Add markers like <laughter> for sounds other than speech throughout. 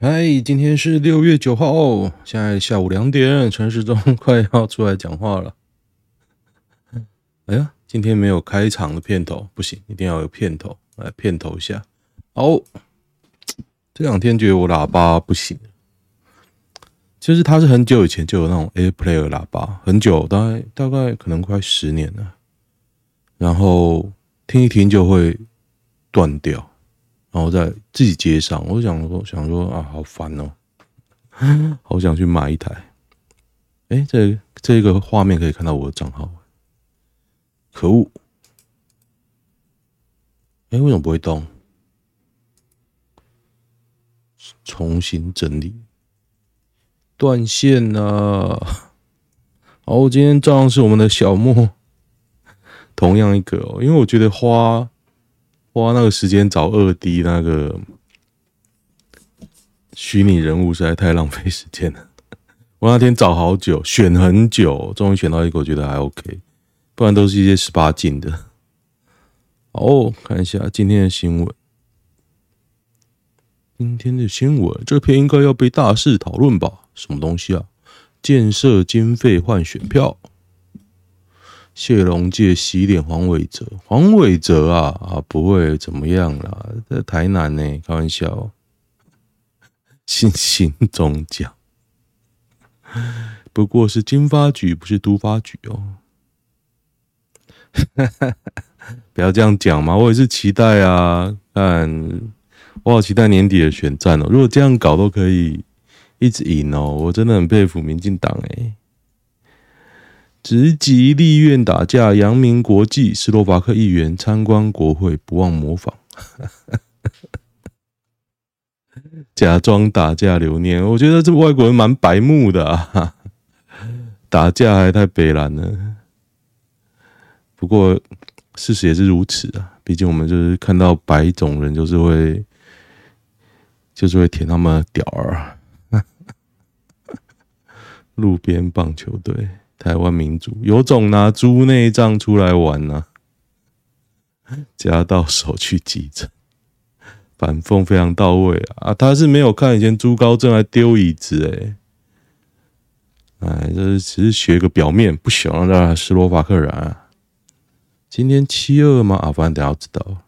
嗨，今天是六月九号哦，现在下午两点，陈时中快要出来讲话了。哎呀，今天没有开场的片头，不行，一定要有片头来片头一下。哦，这两天觉得我喇叭不行，其实它是很久以前就有那种 AirPlay 喇叭，很久，大概大概可能快十年了，然后听一听就会断掉。然后再自己接上，我想说，想说啊，好烦哦，<laughs> 好想去买一台。哎，这这个画面可以看到我的账号，可恶！哎，为什么不会动？重新整理，断线了。好，今天照样是我们的小莫，同样一个哦，因为我觉得花。花那个时间找二 D 那个虚拟人物实在太浪费时间了。<laughs> 我那天找好久，选很久，终于选到一个我觉得还 OK，不然都是一些十八禁的。哦，看一下今天的新闻。今天的新闻，这篇应该要被大肆讨论吧？什么东西啊？建设经费换选票。谢龙介洗脸黄伟哲，黄伟哲啊啊不会怎么样啦，在台南呢，开玩笑，新兴中奖，不过是金发局，不是都发局哦。<laughs> 不要这样讲嘛，我也是期待啊，看我好期待年底的选战哦。如果这样搞都可以一直赢哦，我真的很佩服民进党诶。直击立院打架，扬名国际。斯洛伐克议员参观国会，不忘模仿，<laughs> 假装打架留念。我觉得这外国人蛮白目的啊，打架还太北烂了。不过事实也是如此啊，毕竟我们就是看到白种人，就是会，就是会舔他们的屌儿。<laughs> 路边棒球队。台湾民主有种拿猪内脏出来玩呢、啊，<laughs> 夹到手去急诊，反讽非常到位啊！啊他是没有看以前朱高正来丢椅子诶、欸、哎，这只是学个表面，不喜欢让斯洛伐克人啊。今天七二吗？啊，反正等下知道。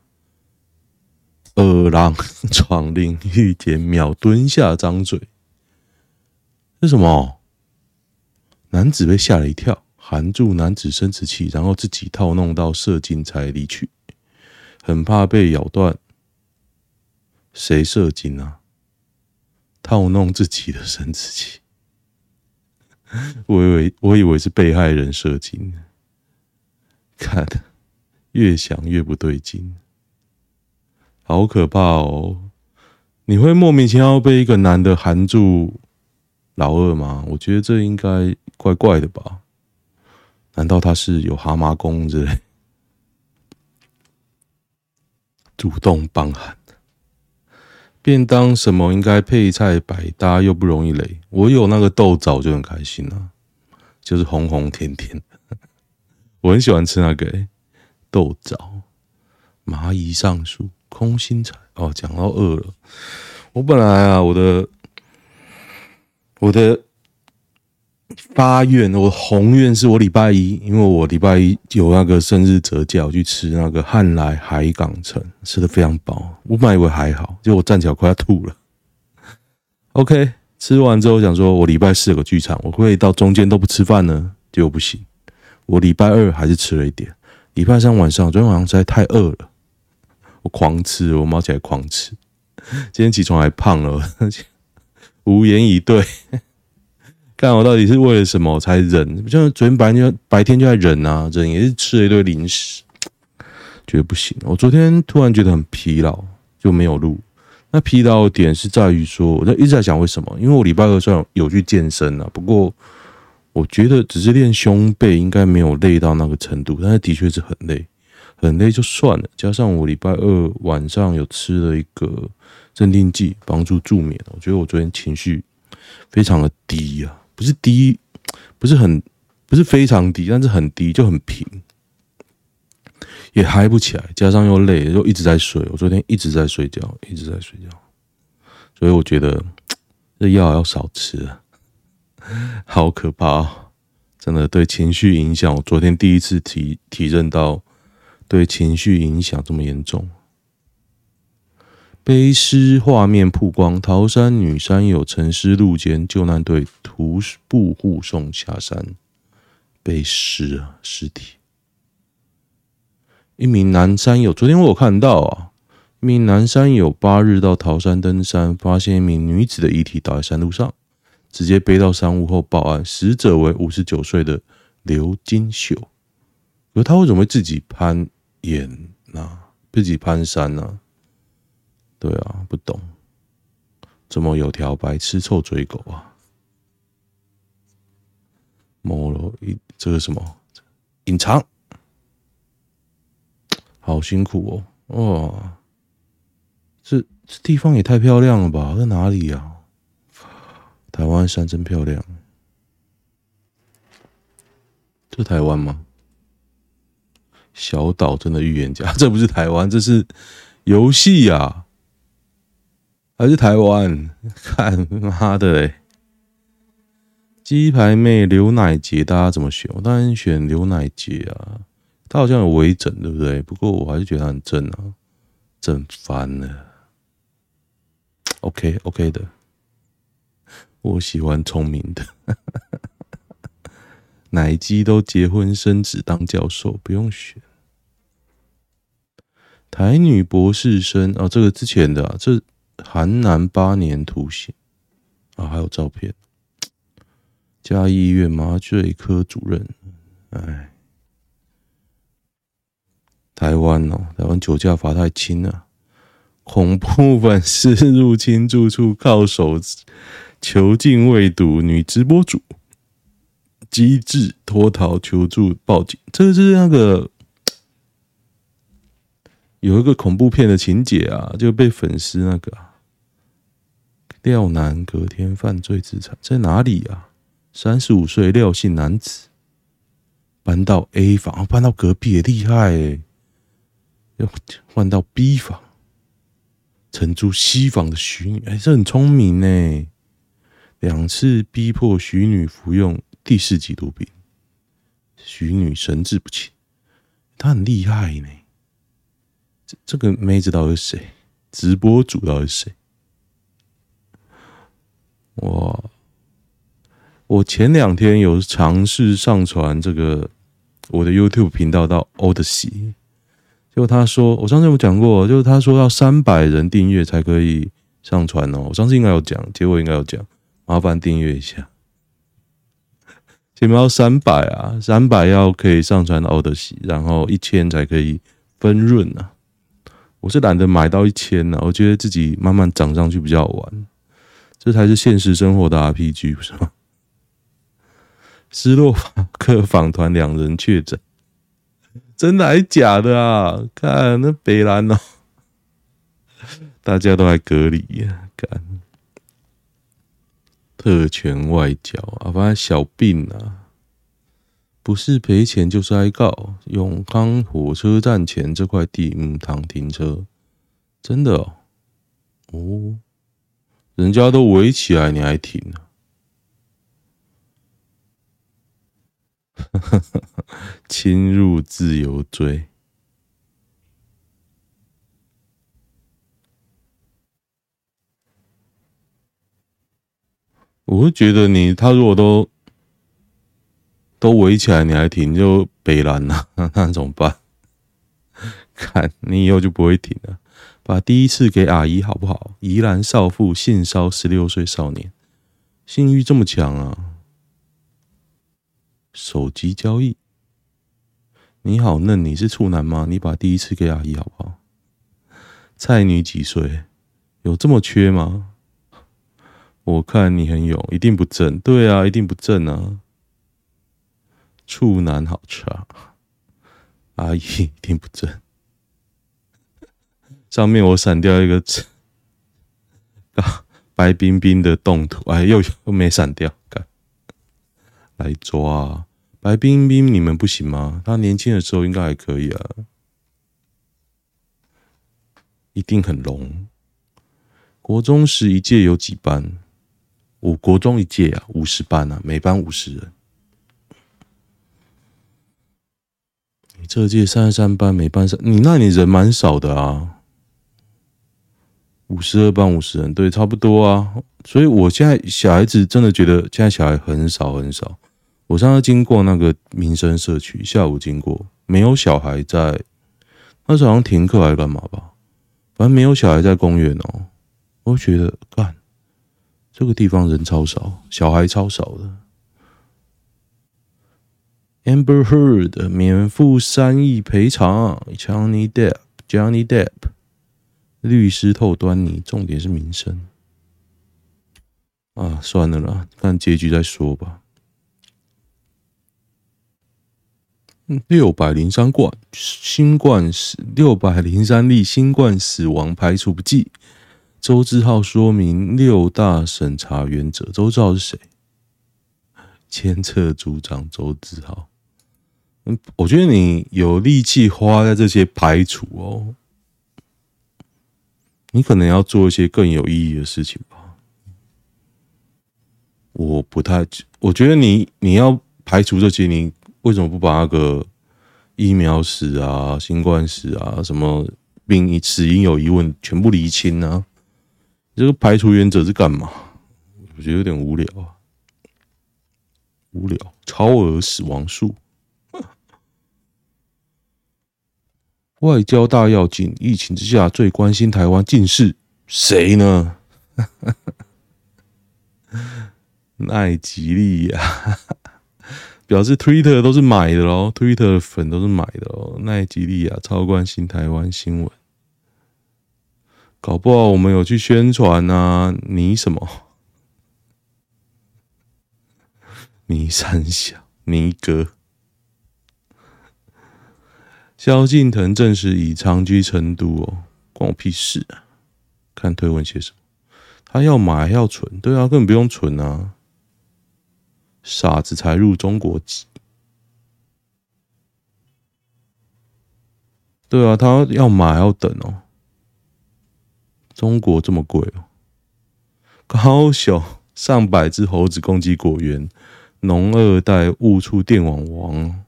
二郎闯领域间秒蹲下张嘴，是什么？男子被吓了一跳，含住男子生殖器，然后自己套弄到射精才离去，很怕被咬断。谁射精啊？套弄自己的生殖器？我以为我以为是被害人射精，看越想越不对劲，好可怕哦！你会莫名其妙被一个男的含住老二吗？我觉得这应该。怪怪的吧？难道他是有蛤蟆功之类？主动帮喊便当什么应该配菜百搭又不容易雷。我有那个豆枣就很开心了，就是红红甜甜的，我很喜欢吃那个、欸、豆枣。蚂蚁上树，空心菜哦。讲到饿了，我本来啊，我的我的。发愿，我宏愿是我礼拜一，因为我礼拜一有那个生日折价，我去吃那个汉来海港城，吃的非常饱。我本来以为还好，结果我站起来快要吐了。<laughs> OK，吃完之后想说，我礼拜四有个剧场，我会到中间都不吃饭呢，结果不行。我礼拜二还是吃了一点，礼拜三晚上，昨天晚上实在太饿了，我狂吃，我猫起来狂吃。今天起床还胖了，<laughs> 无言以对。看我到底是为了什么才忍？像昨天白天白天就在忍啊，忍也是吃了一堆零食，觉得不行。我昨天突然觉得很疲劳，就没有录。那疲劳点是在于说，我在一直在想为什么？因为我礼拜二虽然有去健身啊，不过我觉得只是练胸背应该没有累到那个程度，但是的确是很累，很累就算了。加上我礼拜二晚上有吃了一个镇定剂，帮助助眠。我觉得我昨天情绪非常的低啊。不是低，不是很，不是非常低，但是很低，就很平，也嗨不起来，加上又累，又一直在睡。我昨天一直在睡觉，一直在睡觉，所以我觉得 <tsk> 这药要少吃啊，<laughs> 好可怕哦！真的对情绪影响，我昨天第一次体体认到对情绪影响这么严重。背尸画面曝光，桃山女山友沉尸路肩，救难队徒步护送下山。背尸啊，尸体！一名男山友，昨天我有看到啊，一名男山友八日到桃山登山，发现一名女子的遗体倒在山路上，直接背到山屋后报案，死者为五十九岁的刘金秀。可他为什么会自己攀岩呢？自己攀山呢？对啊，不懂，怎么有条白痴臭嘴狗啊？摸了一这个什么隐藏，好辛苦哦！哇，这这地方也太漂亮了吧？在哪里呀？台湾山真漂亮，这台湾吗？小岛真的预言家，<laughs> 这不是台湾，这是游戏呀。还是台湾？<laughs> 看妈的嘞！鸡排妹刘乃杰，大家怎么选？我当然选刘乃杰啊，他好像有微整，对不对？不过我还是觉得他很正啊，正翻了。OK OK 的，我喜欢聪明的。<laughs> 奶鸡都结婚生子当教授，不用选。台女博士生啊，这个之前的啊，这。韩男八年徒刑啊，还有照片。嘉义医院麻醉科主任，哎，台湾哦，台湾酒驾罚太轻了。恐怖粉丝入侵住处，靠手囚禁未读女直播主，机智脱逃求助报警。这是那个。有一个恐怖片的情节啊，就被粉丝那个廖男隔天犯罪自残，在哪里啊？三十五岁廖姓男子搬到 A 房，搬到隔壁也厉害哎，要换到 B 房，承租 C 房的徐女，哎，这很聪明呢。两次逼迫徐女服用第四级毒品，徐女神志不清，他很厉害呢。这这个妹子到底是谁？直播主到底是谁？我！我前两天有尝试上传这个我的 YouTube 频道到 Odysee，结果他说，我上次有讲过，就是他说要三百人订阅才可以上传哦。我上次应该有讲，结果应该有讲，麻烦订阅一下。前面要三百啊，三百要可以上传到 Odysee，然后一千才可以分润啊。我是懒得买到一千呢，我觉得自己慢慢涨上去比较好玩，这才是现实生活的 RPG，不是吗？斯洛伐克访团两人确诊，真的还是假的啊？看那北兰哦，大家都还隔离呀，看特权外交啊，反正小病啊。不是赔钱就是挨告。永康火车站前这块地，母堂停车，真的哦，哦，人家都围起来，你还停呢？<laughs> 侵入自由罪，我会觉得你他如果都。都围起来，你还停就北兰呐？<laughs> 那怎么办？<laughs> 看你以后就不会停了。把第一次给阿姨好不好？宜兰少妇性骚十六岁少年，性欲这么强啊！手机交易，你好嫩，你是处男吗？你把第一次给阿姨好不好？菜女几岁？有这么缺吗？我看你很勇，一定不正。对啊，一定不正啊！处男好差，阿姨一定不正。上面我闪掉一个字，啊，白冰冰的动图，哎，又又没闪掉，干，来抓白冰冰，你们不行吗？他年轻的时候应该还可以啊，一定很浓。国中时一届有几班？我国中一届啊，五十班啊，每班五十人。你这届三十三班，每班三，你那你人蛮少的啊。五十二班五十人，对，差不多啊。所以我现在小孩子真的觉得现在小孩很少很少。我上次经过那个民生社区，下午经过，没有小孩在，那时候好像停课还是干嘛吧，反正没有小孩在公园哦。我觉得干，这个地方人超少，小孩超少的。Amber Heard 免付三亿赔偿，Johnny Depp，Johnny Depp，律师透端倪，重点是名声。啊，算了啦，看结局再说吧。六百零三冠新冠死，六百零三例新冠死亡排除不计。周志浩说明六大审查原则。周志浩是谁？监测组长周志浩。嗯，我觉得你有力气花在这些排除哦，你可能要做一些更有意义的事情吧。我不太，我觉得你你要排除这些，你。为什么不把那个疫苗史啊、新冠史啊、什么病死因有疑问全部厘清呢？这个排除原则是干嘛？我觉得有点无聊啊，无聊。超额死亡数，外交大要紧，疫情之下最关心台湾，竟是谁呢？<laughs> 奈吉利亚。<laughs> 表示 Twitter 都是买的喽，Twitter 粉都是买的哦。奈吉利亚超关心台湾新闻，搞不好我们有去宣传啊？你什么？<laughs> 你三小，你哥。萧敬腾证实已长居成都哦，关我屁事啊！看推文写什么？他要买要存？对啊，根本不用存啊。傻子才入中国籍，对啊，他要买要等哦。中国这么贵哦，高雄上百只猴子攻击果园，农二代误触电网亡。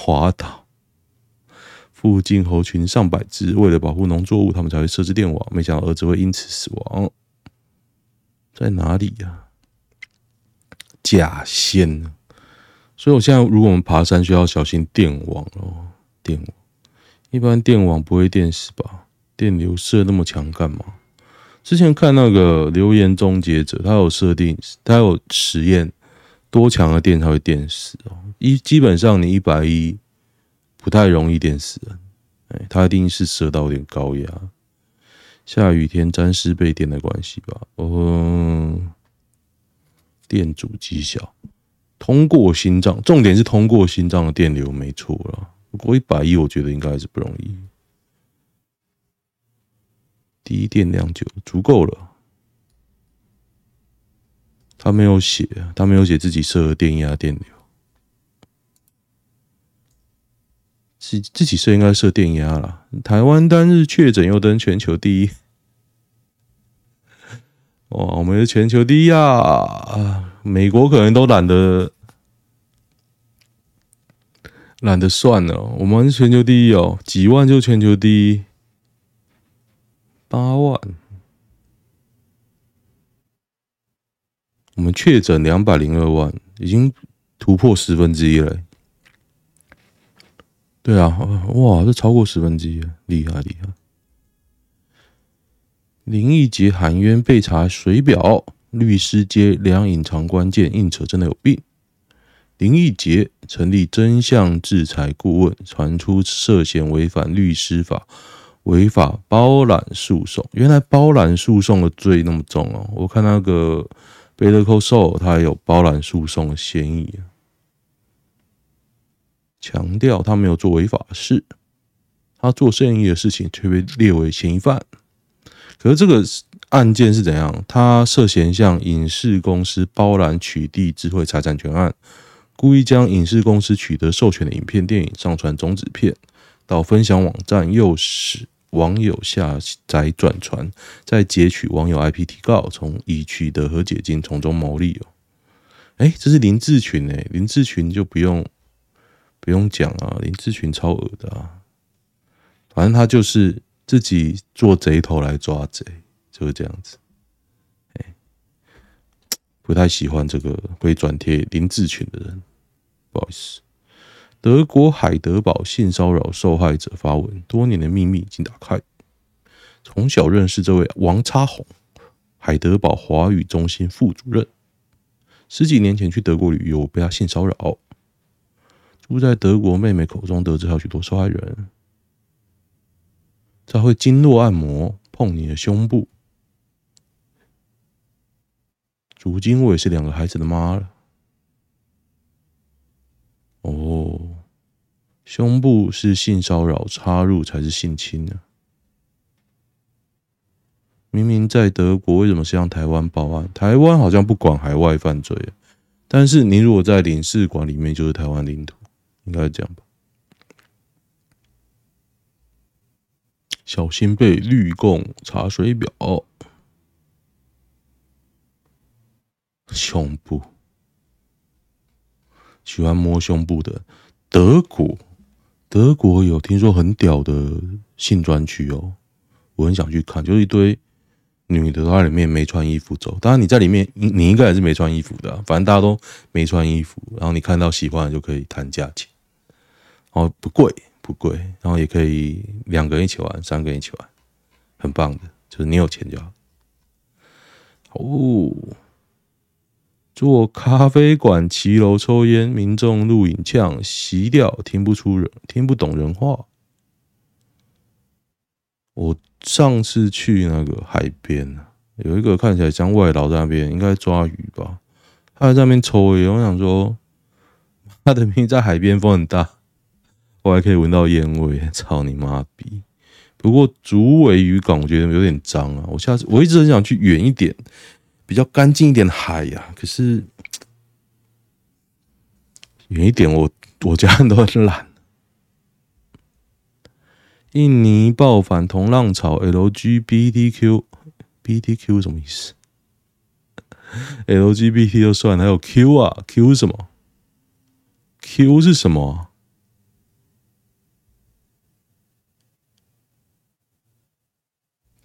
滑倒，附近猴群上百只，为了保护农作物，他们才会设置电网，没想到儿子会因此死亡。在哪里呀？假仙，所以我现在如果我们爬山需要小心电网哦。电网一般电网不会电死吧？电流射那么强干嘛？之前看那个留言终结者，他有设定，他有实验多强的电才会电死哦。一基本上你一百一不太容易电死人，哎，他一定是射到有点高压，下雨天沾湿被电的关系吧？哦。电阻极小，通过心脏，重点是通过心脏的电流没错了。不过一百一，我觉得应该是不容易。低电量就足够了。他没有写，他没有写自己设的电压电流，自自己设应该设电压了。台湾单日确诊又登全球第一。<laughs> 哇，我们是全球第一啊！美国可能都懒得懒得算了，我们是全球第一哦，几万就全球第一，八万，我们确诊两百零二万，已经突破十分之一了。对啊，哇，这超过十分之一了，厉害厉害！林义杰喊冤被查水表，律师揭两隐藏关键，硬扯真的有病。林义杰成立真相制裁顾问，传出涉嫌违反律师法，违法包揽诉讼。原来包揽诉讼的罪那么重哦！我看那个贝勒寇兽，他有包揽诉讼的嫌疑，强调他没有做违法事，他做生意的事情却被列为嫌疑犯。可是这个案件是怎样？他涉嫌向影视公司包揽取缔智慧财产权案，故意将影视公司取得授权的影片、电影上传种子片到分享网站，诱使网友下载转传，再截取网友 IP 提告，从已取得和解金，从中牟利哦。哎，这是林志群哎，林志群就不用不用讲啊，林志群超恶的啊，反正他就是自己做贼头来抓贼，就是这样子。哎，不太喜欢这个会转贴林志群的人，不好意思。德国海德堡性骚扰受害者发文：多年的秘密已经打开。从小认识这位王插红，海德堡华语中心副主任。十几年前去德国旅游，被他性骚扰。住在德国妹妹口中得知还有许多受害人。他会经络按摩，碰你的胸部。如今我也是两个孩子的妈了。哦，胸部是性骚扰，插入才是性侵呢。明明在德国，为什么是向台湾报案？台湾好像不管海外犯罪，但是你如果在领事馆里面，就是台湾领土，应该是这样吧？小心被绿共查水表，胸部。喜欢摸胸部的德国，德国有听说很屌的性专区哦，我很想去看，就是一堆女的在里面没穿衣服走。当然你在里面，你应该也是没穿衣服的，反正大家都没穿衣服，然后你看到喜欢的就可以谈价钱，哦，不贵不贵，然后也可以两个人一起玩，三个人一起玩，很棒的，就是你有钱就好。哦。做咖啡馆骑楼抽烟，民众录影呛熄掉，听不出人听不懂人话。我上次去那个海边，有一个看起来像外劳在那边，应该抓鱼吧？他在那边抽烟，我想说，他的命在海边，风很大，我还可以闻到烟味，<laughs> 操你妈逼！不过竹围渔港我觉得有点脏啊，我下次我一直很想去远一点。比较干净一点的海呀、啊，可是 <tsk> 远一点我，我家人都很懒。印尼爆反同浪潮，LGBTQ BTQ 什么意思？LGBT 就算，还有 Q 啊？Q 什么？Q 是什么？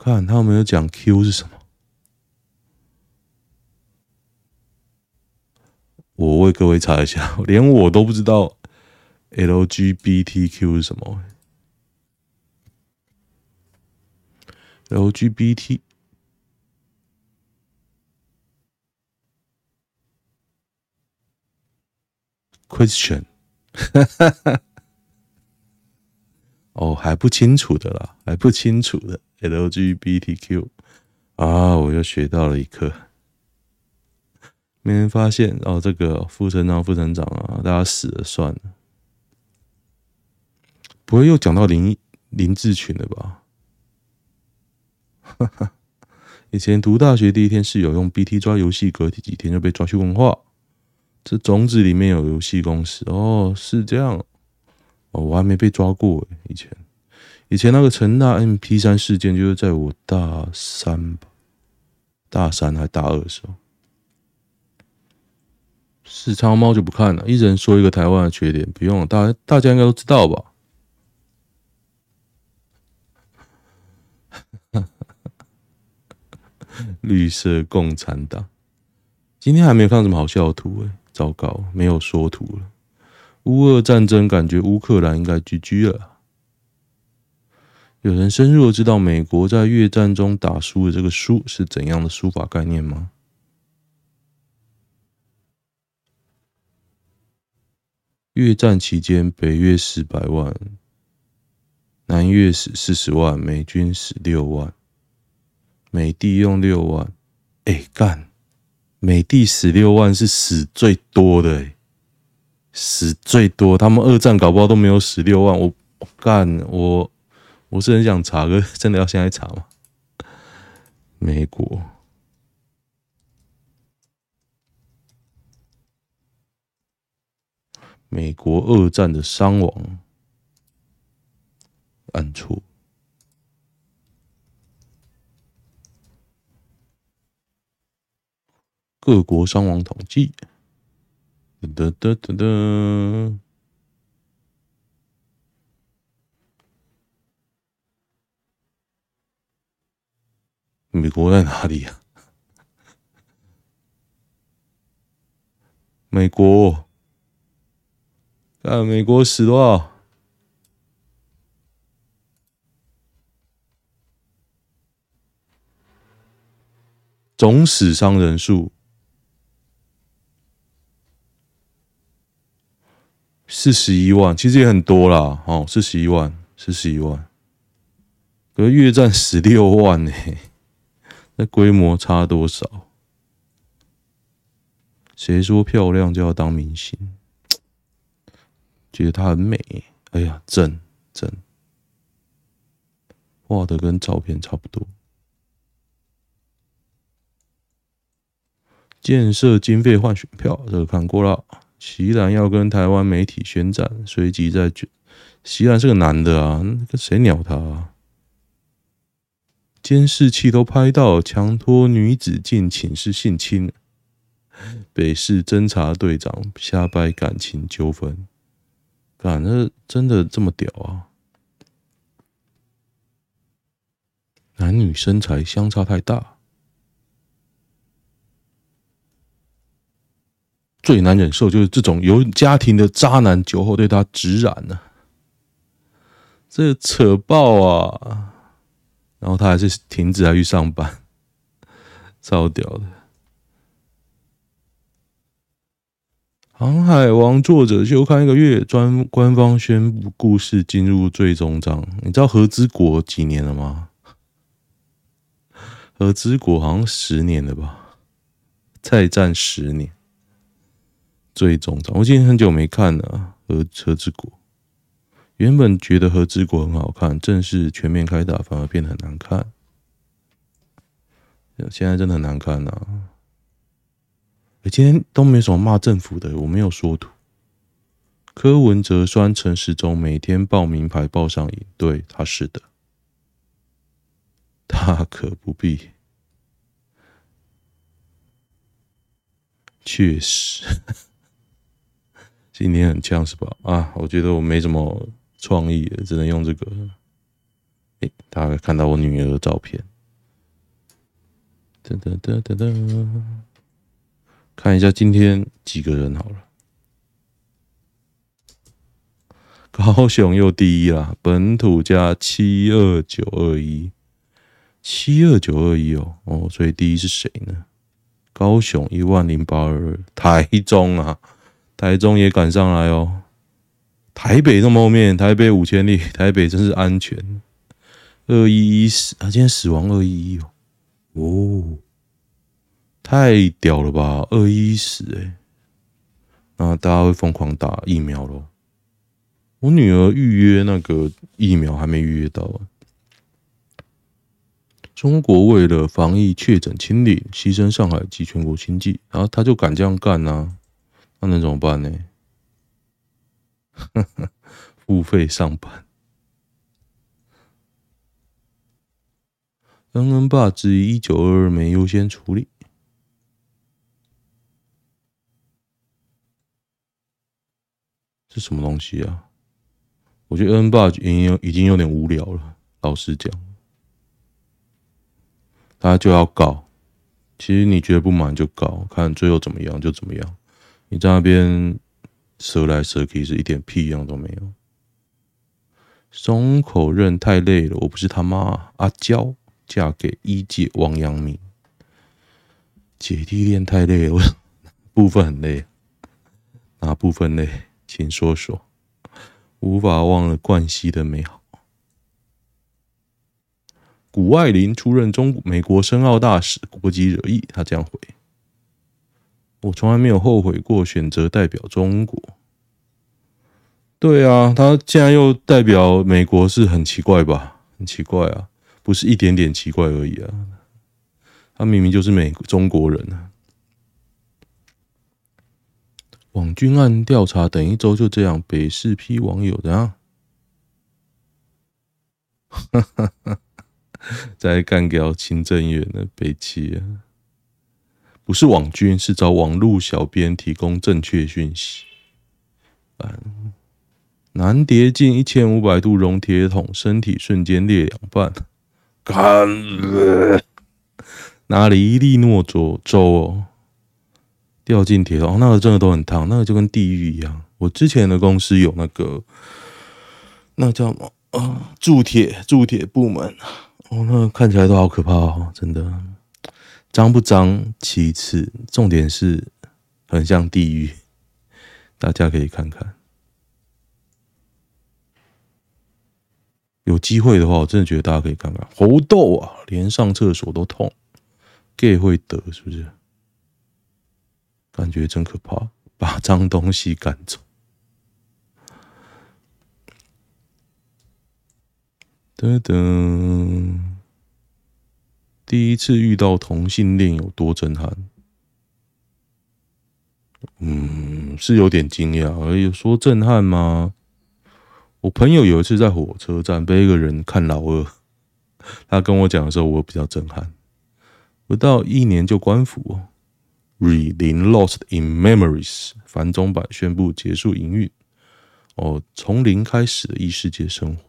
看他有没有讲 Q 是什么？我为各位查一下，<laughs> 连我都不知道 LGBTQ 是什么。LGBT question，<laughs> 哦，还不清楚的啦，还不清楚的 LGBTQ 啊，我又学到了一课。没人发现哦，这个副省长、副省长啊，大家死了算了，不会又讲到林林志群了吧？哈哈，以前读大学第一天室友用 BT 抓游戏，隔几天就被抓去问话。这种子里面有游戏公司哦，是这样哦，我还没被抓过。以前以前那个成大 MP 三事件就是在我大三吧，大三还大二的时候。视超猫就不看了，一人说一个台湾的缺点，不用了，大大家应该都知道吧？<laughs> 绿色共产党，今天还没有看到什么好笑的图诶，糟糕，没有说图了。乌俄战争，感觉乌克兰应该 GG 了。有人深入的知道美国在越战中打输的这个输是怎样的输法概念吗？越战期间，北越死百万，南越死四十万，美军死六万，美帝用六万，哎干，美帝死六万是死最多的哎，死最多，他们二战搞不好都没有死六万，我干，我我是很想查，可真的要现在查吗？美国。美国二战的伤亡，按错。各国伤亡统计，噔噔噔噔噔。美国在哪里呀？<laughs> 美国，看美国死多少？总死伤人数四十一万，其实也很多啦。哦，四十一万，四十一万，可是越战十六万呢？那规模差多少？谁说漂亮就要当明星？觉得她很美，哎呀，正正，画的跟照片差不多。建设经费换选票，这个看过了。席兰要跟台湾媒体宣战，随即在卷。锡兰是个男的啊，跟谁鸟他啊？监视器都拍到强拖女子进寝室性侵，北市侦查队长瞎掰感情纠纷，干，这真的这么屌啊？男女身材相差太大，最难忍受就是这种有家庭的渣男酒后对他直染呢、啊，这扯爆啊！然后他还是停止还去上班，<laughs> 超屌的。《航海王》作者休刊一个月，专官方宣布故事进入最终章。你知道和之国几年了吗？<laughs> 和之国好像十年了吧？再战十年，最终章。我今天很久没看了《和和之国》。原本觉得《和之国》很好看，正式全面开打反而变得很难看。现在真的很难看呐、啊！哎，今天都没什么骂政府的，我没有说图。柯文哲酸陈时中每天报名牌报上瘾，对，他是的，大可不必。确实，<laughs> 今天很呛是吧？啊，我觉得我没什么。创意只能用这个。哎，大家看到我女儿的照片。噔噔噔噔噔，看一下今天几个人好了。高雄又第一啦，本土加七二九二一，七二九二一哦哦，所以第一是谁呢？高雄一万零八二二，台中啊，台中也赶上来哦。台北那么后面，台北五千里，台北真是安全。二一一死啊，今天死亡二一一哦，哦，太屌了吧！二一一死诶、那大家会疯狂打疫苗咯。我女儿预约那个疫苗还没预约到啊。中国为了防疫确诊清零，牺牲上海及全国经济，然后他就敢这样干啊？那能怎么办呢？呵呵，付费上班。恩恩爸质疑一九二二没优先处理，是什么东西啊？我觉得恩恩爸已经已经有点无聊了。老实讲，他就要告。其实你觉得不满就告，看最后怎么样就怎么样。你在那边。舌来舌去是一点屁用都没有。松口认太累了，我不是他妈阿娇嫁给一姐王阳明。姐弟恋太累了，部分很累，哪部分累？请说说。无法忘了冠希的美好。谷爱凌出任中美国申奥大使，国际惹议，他这样回。我从来没有后悔过选择代表中国。对啊，他现在又代表美国，是很奇怪吧？很奇怪啊，不是一点点奇怪而已啊。他明明就是美中国人啊。网军案调查等一周就这样，北市批网友的啊，哈哈哈，在干掉清政院的北七啊。不是网军，是找网路小编提供正确讯息。嗯，男跌进一千五百度熔铁桶，身体瞬间裂两半。看，哪里伊利诺州州哦，掉进铁桶，那个真的都很烫，那个就跟地狱一样。我之前的公司有那个，那个叫什么啊？铸铁铸铁部门哦，那個看起来都好可怕哦，真的。脏不脏其次，重点是很像地狱，大家可以看看。有机会的话，我真的觉得大家可以看看。猴痘啊，连上厕所都痛，gay 会得是不是？感觉真可怕，把脏东西赶走。噔噔，第一次遇到同性恋有多震撼？嗯，是有点惊讶，而有说震撼吗？我朋友有一次在火车站被一个人看老二，他跟我讲的时候，我比较震撼。不到一年就关服哦。Re 零 Lost in Memories 繁中版宣布结束营运。哦，从零开始的异世界生活。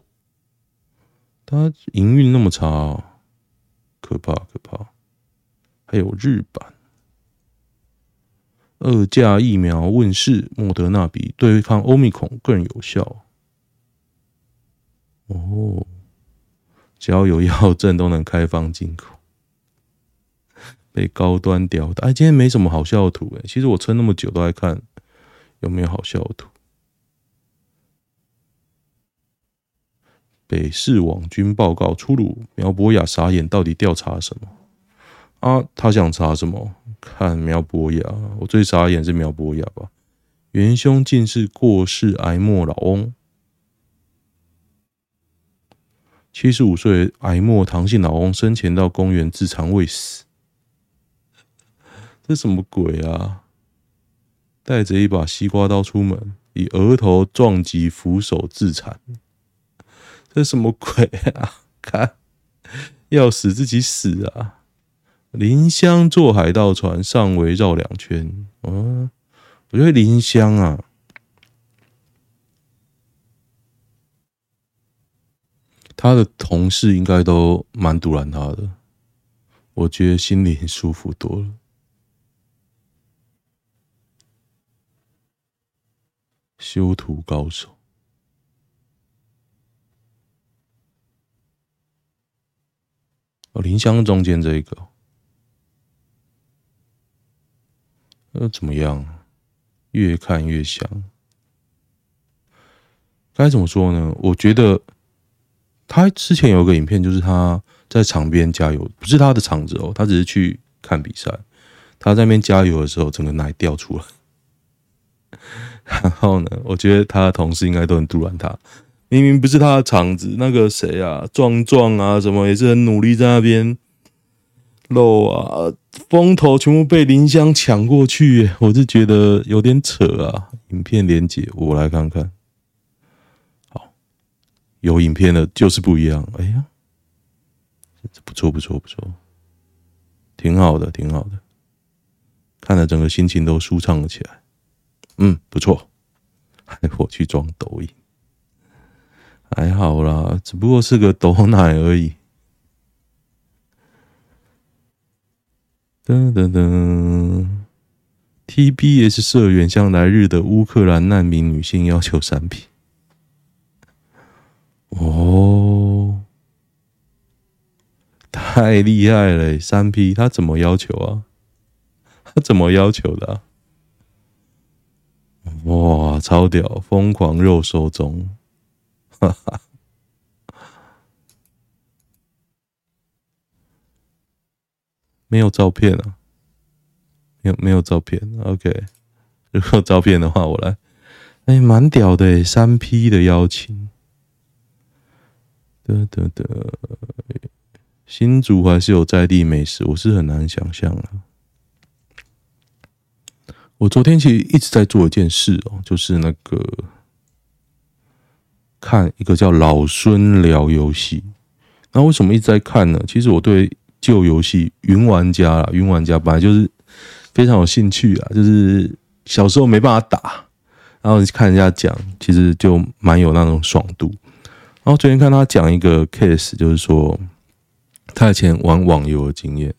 他营运那么差，可怕可怕！还有日版二价疫苗问世，莫德纳比对抗欧米孔更有效。哦，只要有药证都能开放进口，<laughs> 被高端吊打。哎，今天没什么好笑的图哎，其实我撑那么久都在看有没有好笑的图。北市网军报告出炉，苗博雅傻眼，到底调查什么？啊，他想查什么？看苗博雅，我最傻眼是苗博雅吧？元凶竟是过世癌末老翁，七十五岁癌末唐姓老翁生前到公园自残未死，这什么鬼啊？带着一把西瓜刀出门，以额头撞击扶手自残。这什么鬼啊！<laughs> 看，要死自己死啊！林香坐海盗船上围绕两圈，嗯，我觉得林香啊，他的同事应该都蛮赌烂他的，我觉得心里舒服多了。修图高手。哦，林香中间这一个，呃，怎么样？越看越像。该怎么说呢？我觉得他之前有个影片，就是他在场边加油，不是他的场子哦，他只是去看比赛。他在那边加油的时候，整个奶掉出来。<laughs> 然后呢，我觉得他的同事应该都很杜乱他。明明不是他的场子，那个谁啊，壮壮啊，什么也是很努力在那边露啊，风头全部被林香抢过去，我就觉得有点扯啊。影片连结我来看看，好，有影片的就是不一样。哎呀，不错不错不错，挺好的挺好的，看了整个心情都舒畅了起来。嗯，不错，还我去装抖音。还好啦，只不过是个抖奶而已。噔噔噔，TBS 社员向来日的乌克兰难民女性要求三 P。哦，太厉害了！三 P 他怎么要求啊？他怎么要求的？哇，超屌！疯狂肉收中。哈哈，没有照片啊，没有没有照片。OK，如果有照片的话，我来。哎，蛮屌的，三 P 的邀请。得得得，新竹还是有在地美食，我是很难想象啊。我昨天其实一直在做一件事哦，就是那个。看一个叫老孙聊游戏，那为什么一直在看呢？其实我对旧游戏云玩家啦，云玩家本来就是非常有兴趣啊，就是小时候没办法打，然后看人家讲，其实就蛮有那种爽度。然后昨天看他讲一个 case，就是说他以前玩网游的经验，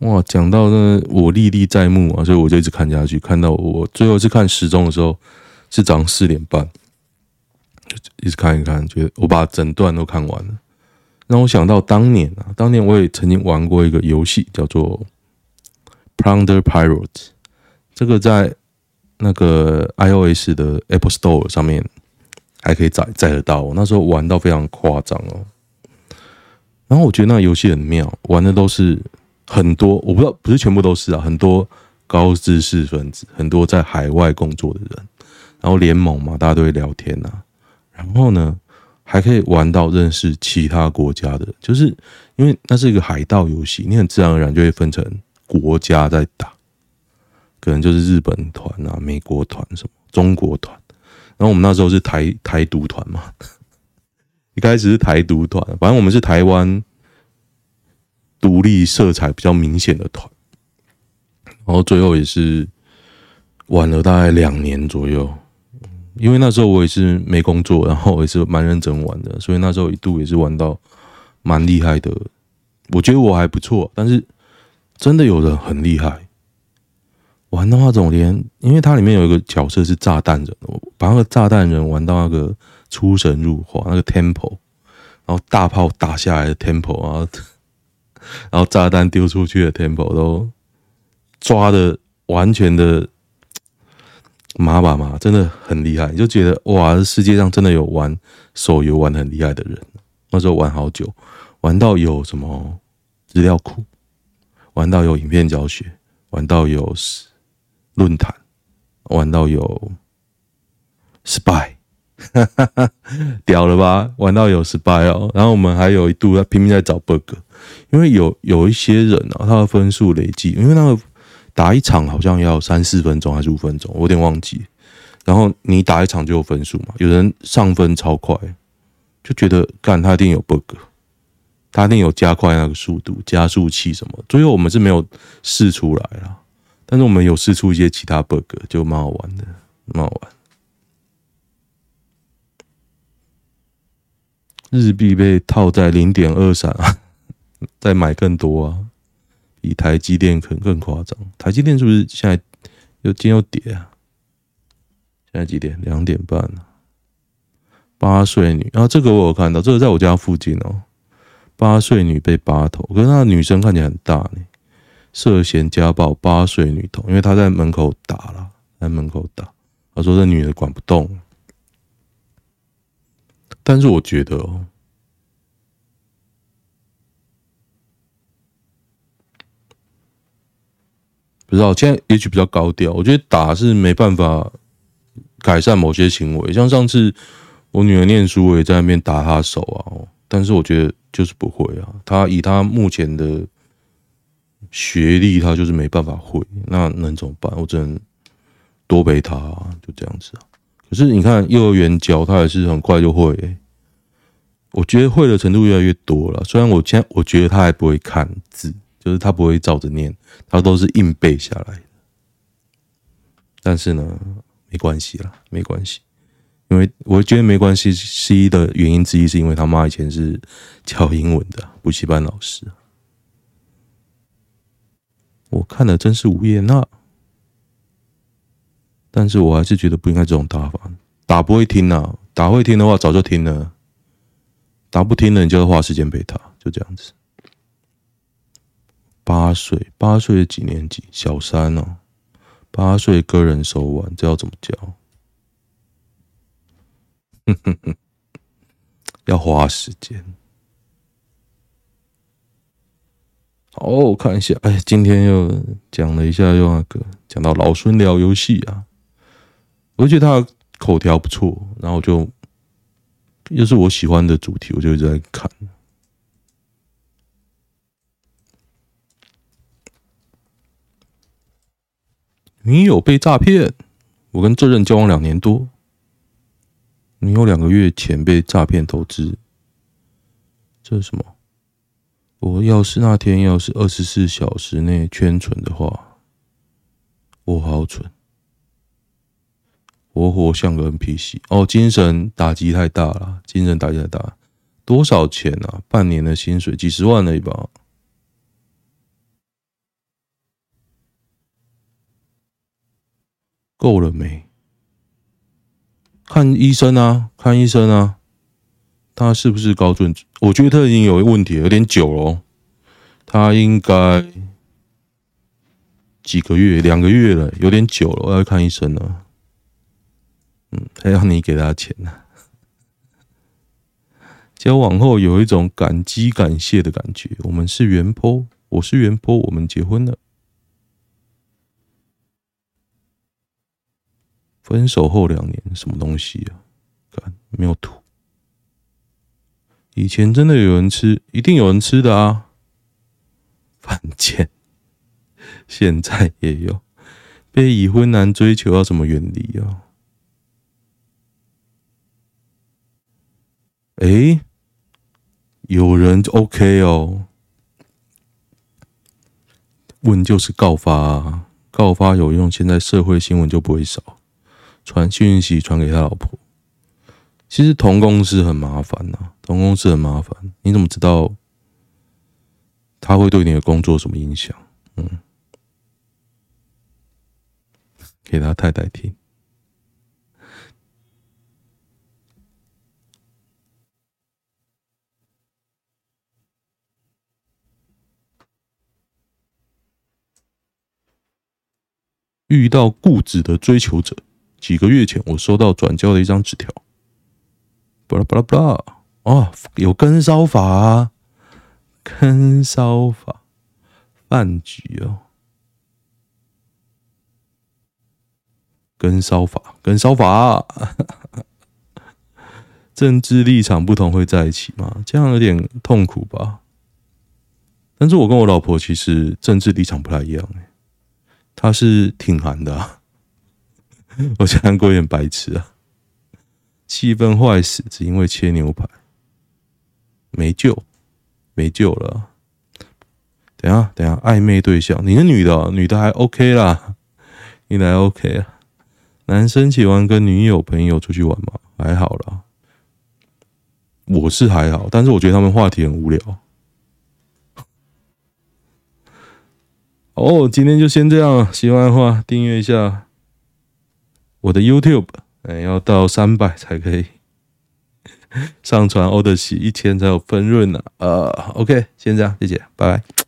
哇，讲到那我历历在目啊，所以我就一直看下去，看到我最后一次看时钟的时候是早上四点半，一直看一看，觉得我把整段都看完了。让我想到当年啊，当年我也曾经玩过一个游戏，叫做《Plunder Pirate》，这个在那个 iOS 的 Apple Store 上面。还可以载载得到，我那时候玩到非常夸张哦。然后我觉得那游戏很妙，玩的都是很多，我不知道不是全部都是啊，很多高知识分子，很多在海外工作的人，然后联盟嘛，大家都会聊天呐。然后呢，还可以玩到认识其他国家的，就是因为那是一个海盗游戏，你很自然而然就会分成国家在打，可能就是日本团啊、美国团什么、中国团。然后我们那时候是台台独团嘛，<laughs> 一开始是台独团，反正我们是台湾独立色彩比较明显的团，然后最后也是玩了大概两年左右，因为那时候我也是没工作，然后我也是蛮认真玩的，所以那时候一度也是玩到蛮厉害的，我觉得我还不错，但是真的有人很厉害。玩的话，总连，因为它里面有一个角色是炸弹人，把那个炸弹人玩到那个出神入化，那个 tempo，然后大炮打下来的 tempo，然后然后炸弹丢出去的 tempo 都抓的完全的麻把麻，真的很厉害，就觉得哇，这世界上真的有玩手游玩的很厉害的人。那时候玩好久，玩到有什么资料库，玩到有影片教学，玩到有。论坛玩到有 spy，哈哈哈，<laughs> 屌了吧？玩到有 spy 哦，然后我们还有一度在拼命在找 bug，因为有有一些人啊，他的分数累计，因为那个打一场好像要三四分钟还是五分钟，我有点忘记。然后你打一场就有分数嘛，有人上分超快，就觉得干他一定有 bug，他一定有加快那个速度，加速器什么。最后我们是没有试出来啦。但是我们有试出一些其他 bug，就蛮好玩的，蛮好玩。日币被套在零点二三啊，<laughs> 再买更多啊，比台积电可能更夸张。台积电是不是现在又今又跌啊？现在几点？两点半了。八岁女啊，这个我有看到，这个在我家附近哦。八岁女被扒头，可是那女生看起来很大呢。涉嫌家暴八岁女童，因为她在门口打了，在门口打。他说这女的管不动，但是我觉得哦，不知道现在也许比较高调。我觉得打是没办法改善某些行为，像上次我女儿念书，我也在那边打她手啊。但是我觉得就是不会啊，她以她目前的。学历他就是没办法会，那能怎么办？我只能多陪他，就这样子啊。可是你看幼儿园教他也是很快就会，我觉得会的程度越来越多了。虽然我现在我觉得他还不会看字，就是他不会照着念，他都是硬背下来的。但是呢，没关系啦，没关系，因为我觉得没关系。C 一的原因之一是因为他妈以前是教英文的补习班老师。我看的真是无言啊！但是我还是觉得不应该这种打法，打不会听啊，打会听的话早就听了，打不听了你就要花时间陪他，就这样子。八岁，八岁几年级？小三哦，八岁个人手腕，这要怎么教？哼哼哼，要花时间。好，我看一下，哎，今天又讲了一下，又那个讲到老孙聊游戏啊，我觉得他口条不错，然后就又是我喜欢的主题，我就一直在看。女友被诈骗，我跟这人交往两年多，女友两个月前被诈骗投资，这是什么？我要是那天要是二十四小时内圈存的话，我好蠢，活活像个 NPC 哦，精神打击太大了，精神打击太大，多少钱啊？半年的薪水几十万了一够了没？看医生啊，看医生啊，他是不是高中？我觉得他已经有问题，有点久了哦，他应该。几个月，两个月了，有点久了，我要看医生了。嗯，还要你给他钱呢。<laughs> 交往后有一种感激、感谢的感觉。我们是原坡我是原坡我们结婚了。分手后两年，什么东西啊？看没有图。以前真的有人吃，一定有人吃的啊。犯贱。现在也有被已婚男追求，要怎么远离啊？哎，有人就 OK 哦，问就是告发啊，告发有用，现在社会新闻就不会少，传讯息传给他老婆。其实同公司很麻烦呐，同公司很麻烦，你怎么知道他会对你的工作什么影响？嗯。给他太太听。遇到固执的追求者。几个月前，我收到转交的一张纸条。巴拉巴拉巴拉，哦，有跟烧法啊，跟骚法，饭局哦。跟烧法，跟烧法，<laughs> 政治立场不同会在一起吗？这样有点痛苦吧。但是我跟我老婆其实政治立场不太一样，哎，她是挺韩的，<laughs> 我现在过有点白痴啊，气氛坏死，只因为切牛排，没救，没救了。等下，等下，暧昧对象，你是女的，女的还 OK 啦，你还 OK 啊。男生喜欢跟女友朋友出去玩吗？还好啦，我是还好，但是我觉得他们话题很无聊。哦，今天就先这样，喜欢的话订阅一下我的 YouTube，哎，要到三百才可以上传 Odyssey，一千才有分润呢。呃，OK，先这样，谢谢，拜拜。